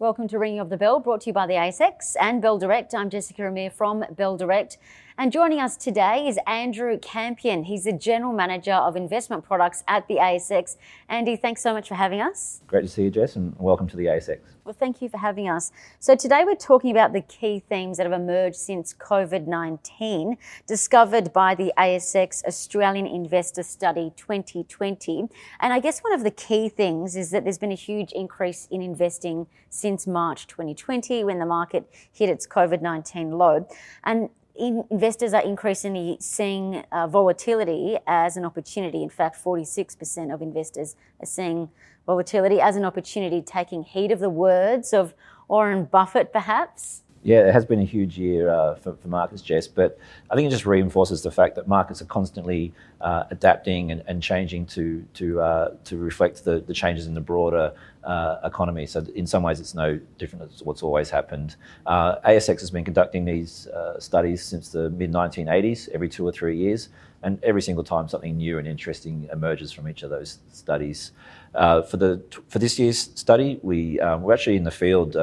Welcome to Ringing of the Bell, brought to you by the ASX and Bell Direct. I'm Jessica Amir from Bell Direct. And joining us today is Andrew Campion. He's the General Manager of Investment Products at the ASX. Andy, thanks so much for having us. Great to see you, Jess, and welcome to the ASX. Well, thank you for having us. So, today we're talking about the key themes that have emerged since COVID 19, discovered by the ASX Australian Investor Study 2020. And I guess one of the key things is that there's been a huge increase in investing since March 2020 when the market hit its COVID 19 low. And investors are increasingly seeing uh, volatility as an opportunity. In fact, 46% of investors are seeing volatility as an opportunity, taking heed of the words of Warren Buffett, perhaps. Yeah, it has been a huge year uh, for, for, markets, Jess, but I think it just reinforces the fact that markets are constantly uh, adapting and, and, changing to to uh, to reflect the, the changes in the broader uh, economy. So in some ways, it's no different to what's always happened. Uh, ASX has been conducting these uh, studies since the mid 1980s, every two or three years, and every single time something new and interesting emerges from each of those studies. for the for this year's study, we um, we're actually in the field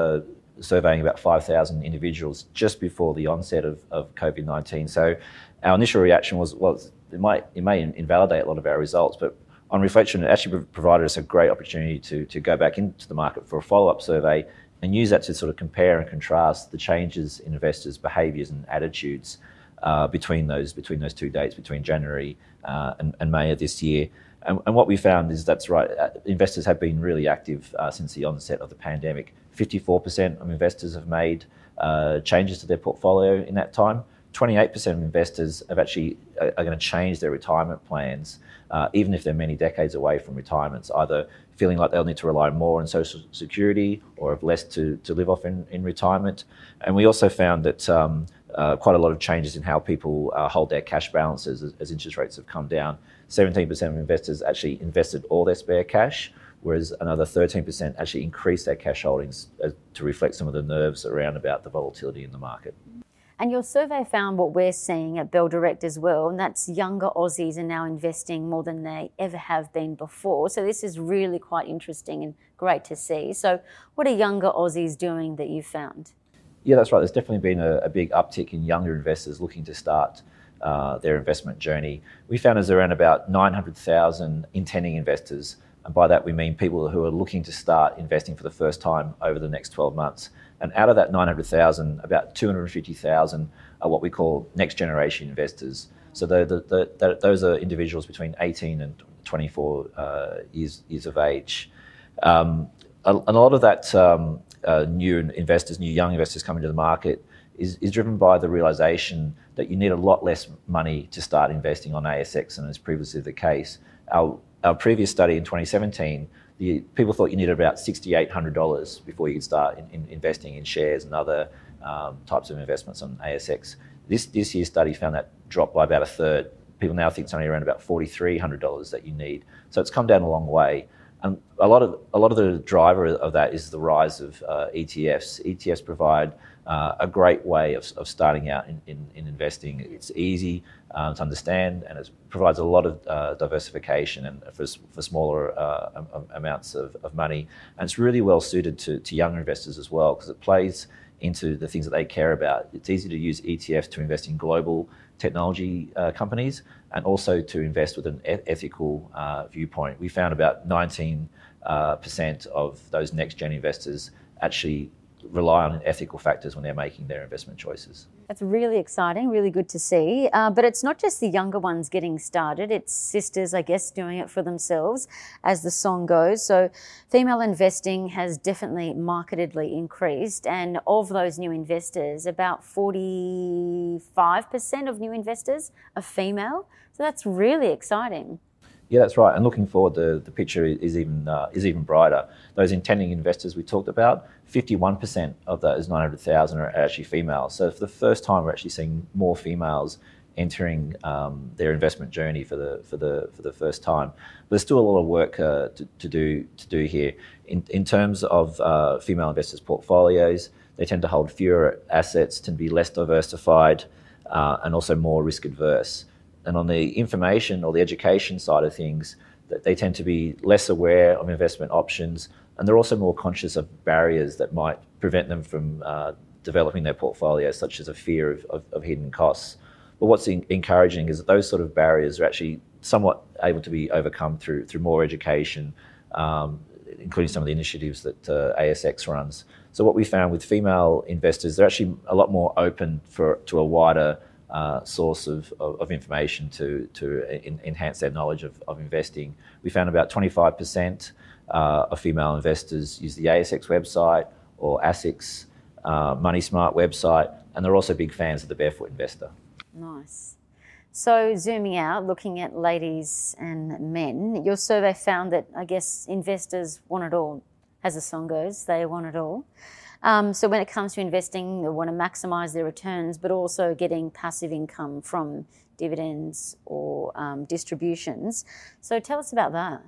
surveying about 5,000 individuals just before the onset of, of COVID 19. So our initial reaction was, well, it, might, it may invalidate a lot of our results, but on reflection, it actually provided us a great opportunity to, to go back into the market for a follow up survey and use that to sort of compare and contrast the changes in investors' behaviours and attitudes uh, between those between those two dates, between January uh, and, and, May of this year. And, and, what we found is that's right. Uh, investors have been really active uh, since the onset of the pandemic. 54% of investors have made uh, changes to their portfolio in that time. 28% of investors have actually uh, are, are going to change their retirement plans, uh, even if they're many decades away from retirements, either feeling like they'll need to rely more on social security or have less to, to live off in, in retirement. And we also found that um, uh, quite a lot of changes in how people uh, hold their cash balances as, as, interest rates have come down. 17% of investors actually invested all their spare cash, whereas another 13% actually increased their cash holdings uh, to reflect some of the nerves around about the volatility in the market. And your survey found what we're seeing at Bell Direct as well, and that's younger Aussies are now investing more than they ever have been before. So this is really quite interesting and great to see. So, what are younger Aussies doing that you found? Yeah, that's right. There's definitely been a, a big uptick in younger investors looking to start uh, their investment journey. We found there's around about 900,000 intending investors and by that, we mean people who are looking to start investing for the first time over the next 12 months. And out of that 900,000, about 250,000 are what we call next generation investors. So the, the, the, those are individuals between 18 and 24 uh, years, years of age. Um, and a lot of that um, uh, new investors, new young investors coming to the market is, is driven by the realization that you need a lot less money to start investing on ASX than is previously the case. Our our previous study in 2017, the, people thought you needed about $6,800 before you could start in, in investing in shares and other um, types of investments on ASX. This, this year's study found that dropped by about a third. People now think it's only around about $4,300 that you need. So it's come down a long way. And a lot of a lot of the driver of that is the rise of uh, ETFs. ETFs provide uh, a great way of, of starting out in, in, in investing. It's easy um, to understand and it provides a lot of uh, diversification and for, for smaller uh, amounts of, of money. And it's really well suited to, to younger investors as well because it plays into the things that they care about. It's easy to use ETFs to invest in global technology uh, companies and also to invest with an ethical uh, viewpoint. We found about 19 uh, percent of those next gen investors actually rely on ethical factors when they're making their investment choices. That's really exciting, really good to see. Uh, but it's not just the younger ones getting started, it's sisters, I guess, doing it for themselves, as the song goes. So, female investing has definitely markedly increased. And of those new investors, about 45% of new investors are female. So, that's really exciting. Yeah, that's right. And looking forward, the, the picture is even uh, is even brighter. Those intending investors we talked about, 51% of those 900,000 are actually females. So for the first time, we're actually seeing more females entering um, their investment journey for the for the for the first time. There's still a lot of work uh, to, to, do to do here in in terms of uh, female investors' portfolios. They tend to hold fewer assets, tend to be less diversified, uh, and also more risk adverse and on the information or the education side of things, that they tend to be less aware of investment options and they're also more conscious of barriers that might prevent them from uh, developing their portfolio, such as a fear of, of, of hidden costs. But what's in, encouraging is that those sort of barriers are actually somewhat able to be overcome through through more education, um, including some of the initiatives that uh, ASX runs. So what we found with female investors, they're actually a lot more open for to a wider uh, source of, of, of, information to, to in, enhance their knowledge of, of investing. We found about 25% uh, of female investors use the ASX website or ASIC's uh, Money Smart website, and they're also big fans of the Barefoot Investor. Nice. So, zooming out, looking at ladies and men, your survey found that I guess investors want it all. As the song goes, they want it all. Um, so, when it comes to investing, they want to maximize their returns, but also getting passive income from dividends or um, distributions. So, tell us about that.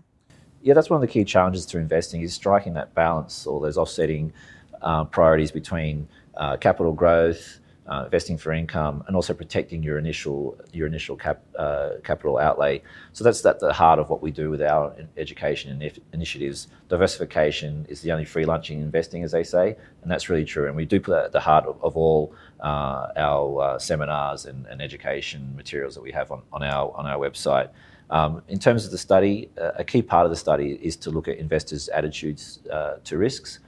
Yeah, that's one of the key challenges to investing is striking that balance or those offsetting uh, priorities between uh, capital growth, uh, investing for income, and also protecting your initial your initial cap, uh, capital outlay. So that's at the heart of what we do with our education and initiatives. Diversification is the only free lunch in investing, as they say, and that's really true. And we do put that at the heart of, of all uh, our uh, seminars and, and, education materials that we have on, on our on our website. Um, in terms of the study, uh, a key part of the study is to look at investors' attitudes uh, to risks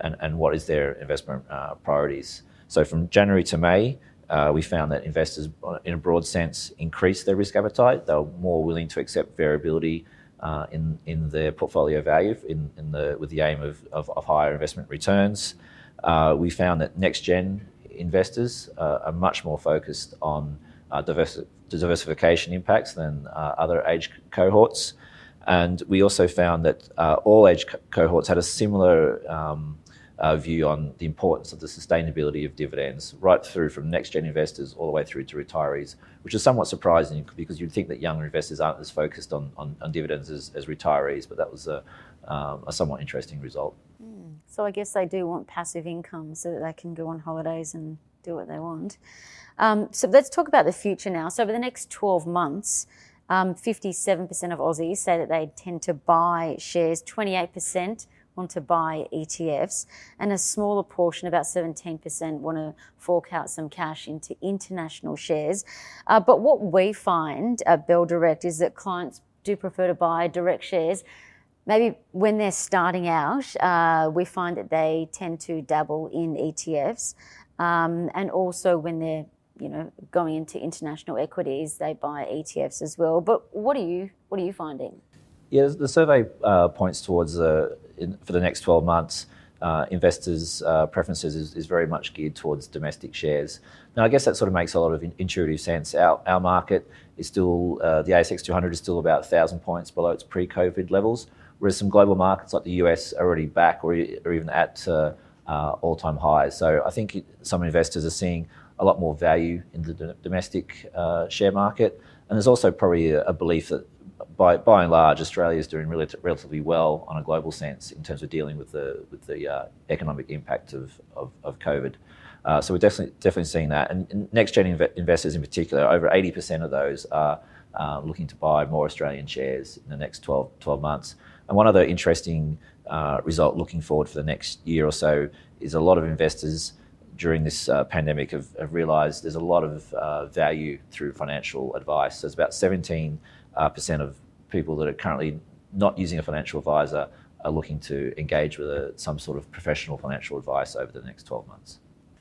and, and what is their investment priorities. So from January to May, uh, we found that investors, uh, in a broad sense, increased their risk appetite. They were more willing to accept variability uh, in in their portfolio value, in, in the with the aim of, of, of higher investment returns. Uh, we found that next gen investors uh, are much more focused on uh, diversi- diversification impacts than other age cohorts, and we also found that all age co- cohorts had a similar um, uh, view on the importance of the sustainability of dividends, right through from next gen investors all the way through to retirees, which is somewhat surprising because you'd think that younger investors aren't as focused on, on, on dividends as, as, retirees, but that was a, um, a somewhat interesting result. Mm. So I guess they do want passive income so that they can go on holidays and do what they want. Um, so let's talk about the future now. So over the next 12 months, um, 57% of Aussies say that they tend to buy shares, 28% want to buy ETFs, and a smaller portion, about 17%, want to fork out some cash into international shares. Uh, but what we find at Bell Direct is that clients do prefer to buy direct shares. Maybe when they're starting out, uh, we find that they tend to dabble in ETFs, um, and also when they're you know going into international equities, they buy ETFs as well. But what are you what are you finding? Yeah, the survey uh, points towards uh, in, for the next 12 months. Uh, investors' uh, preferences is, is, very much geared towards domestic shares. Now, I guess that sort of makes a lot of in, intuitive sense. Our, our market is still, uh, the ASX 200 is still about 1,000 points below its pre COVID levels, whereas some global markets like the US are already back or, or even at uh, all time highs. So I think some investors are seeing a lot more value in the domestic share market. And there's also probably a, a belief that by, by and large, Australia is doing relatively well on a global sense in terms of dealing with the with the uh, economic impact of of, of COVID. Uh, so we're definitely definitely seeing that. And, next gen inv- investors in particular, over 80% of those are uh, looking to buy more Australian shares in the next 12, 12 months. And one other interesting uh, result looking forward for the next year or so is a lot of investors during this uh, pandemic have, have, realised there's a lot of uh, value through financial advice. So it's about 17 uh, percent of people that are currently not using a financial advisor are looking to engage with a, some sort of professional financial advice over the next 12 months.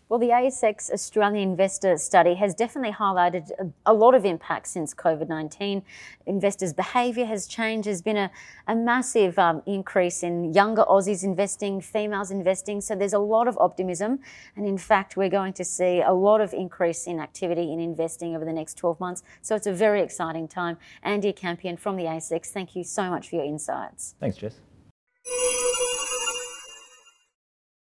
Well, the ASX Australian Investor Study has definitely highlighted a, lot of impacts since COVID 19. Investors' behaviour has changed. There's been a, a massive um, increase in younger Aussies investing, females investing. So there's a lot of optimism. And in fact, we're going to see a lot of increase in activity in investing over the next 12 months. So it's a very exciting time. Andy Campion from the ASX, thank you so much for your insights. Thanks, Jess.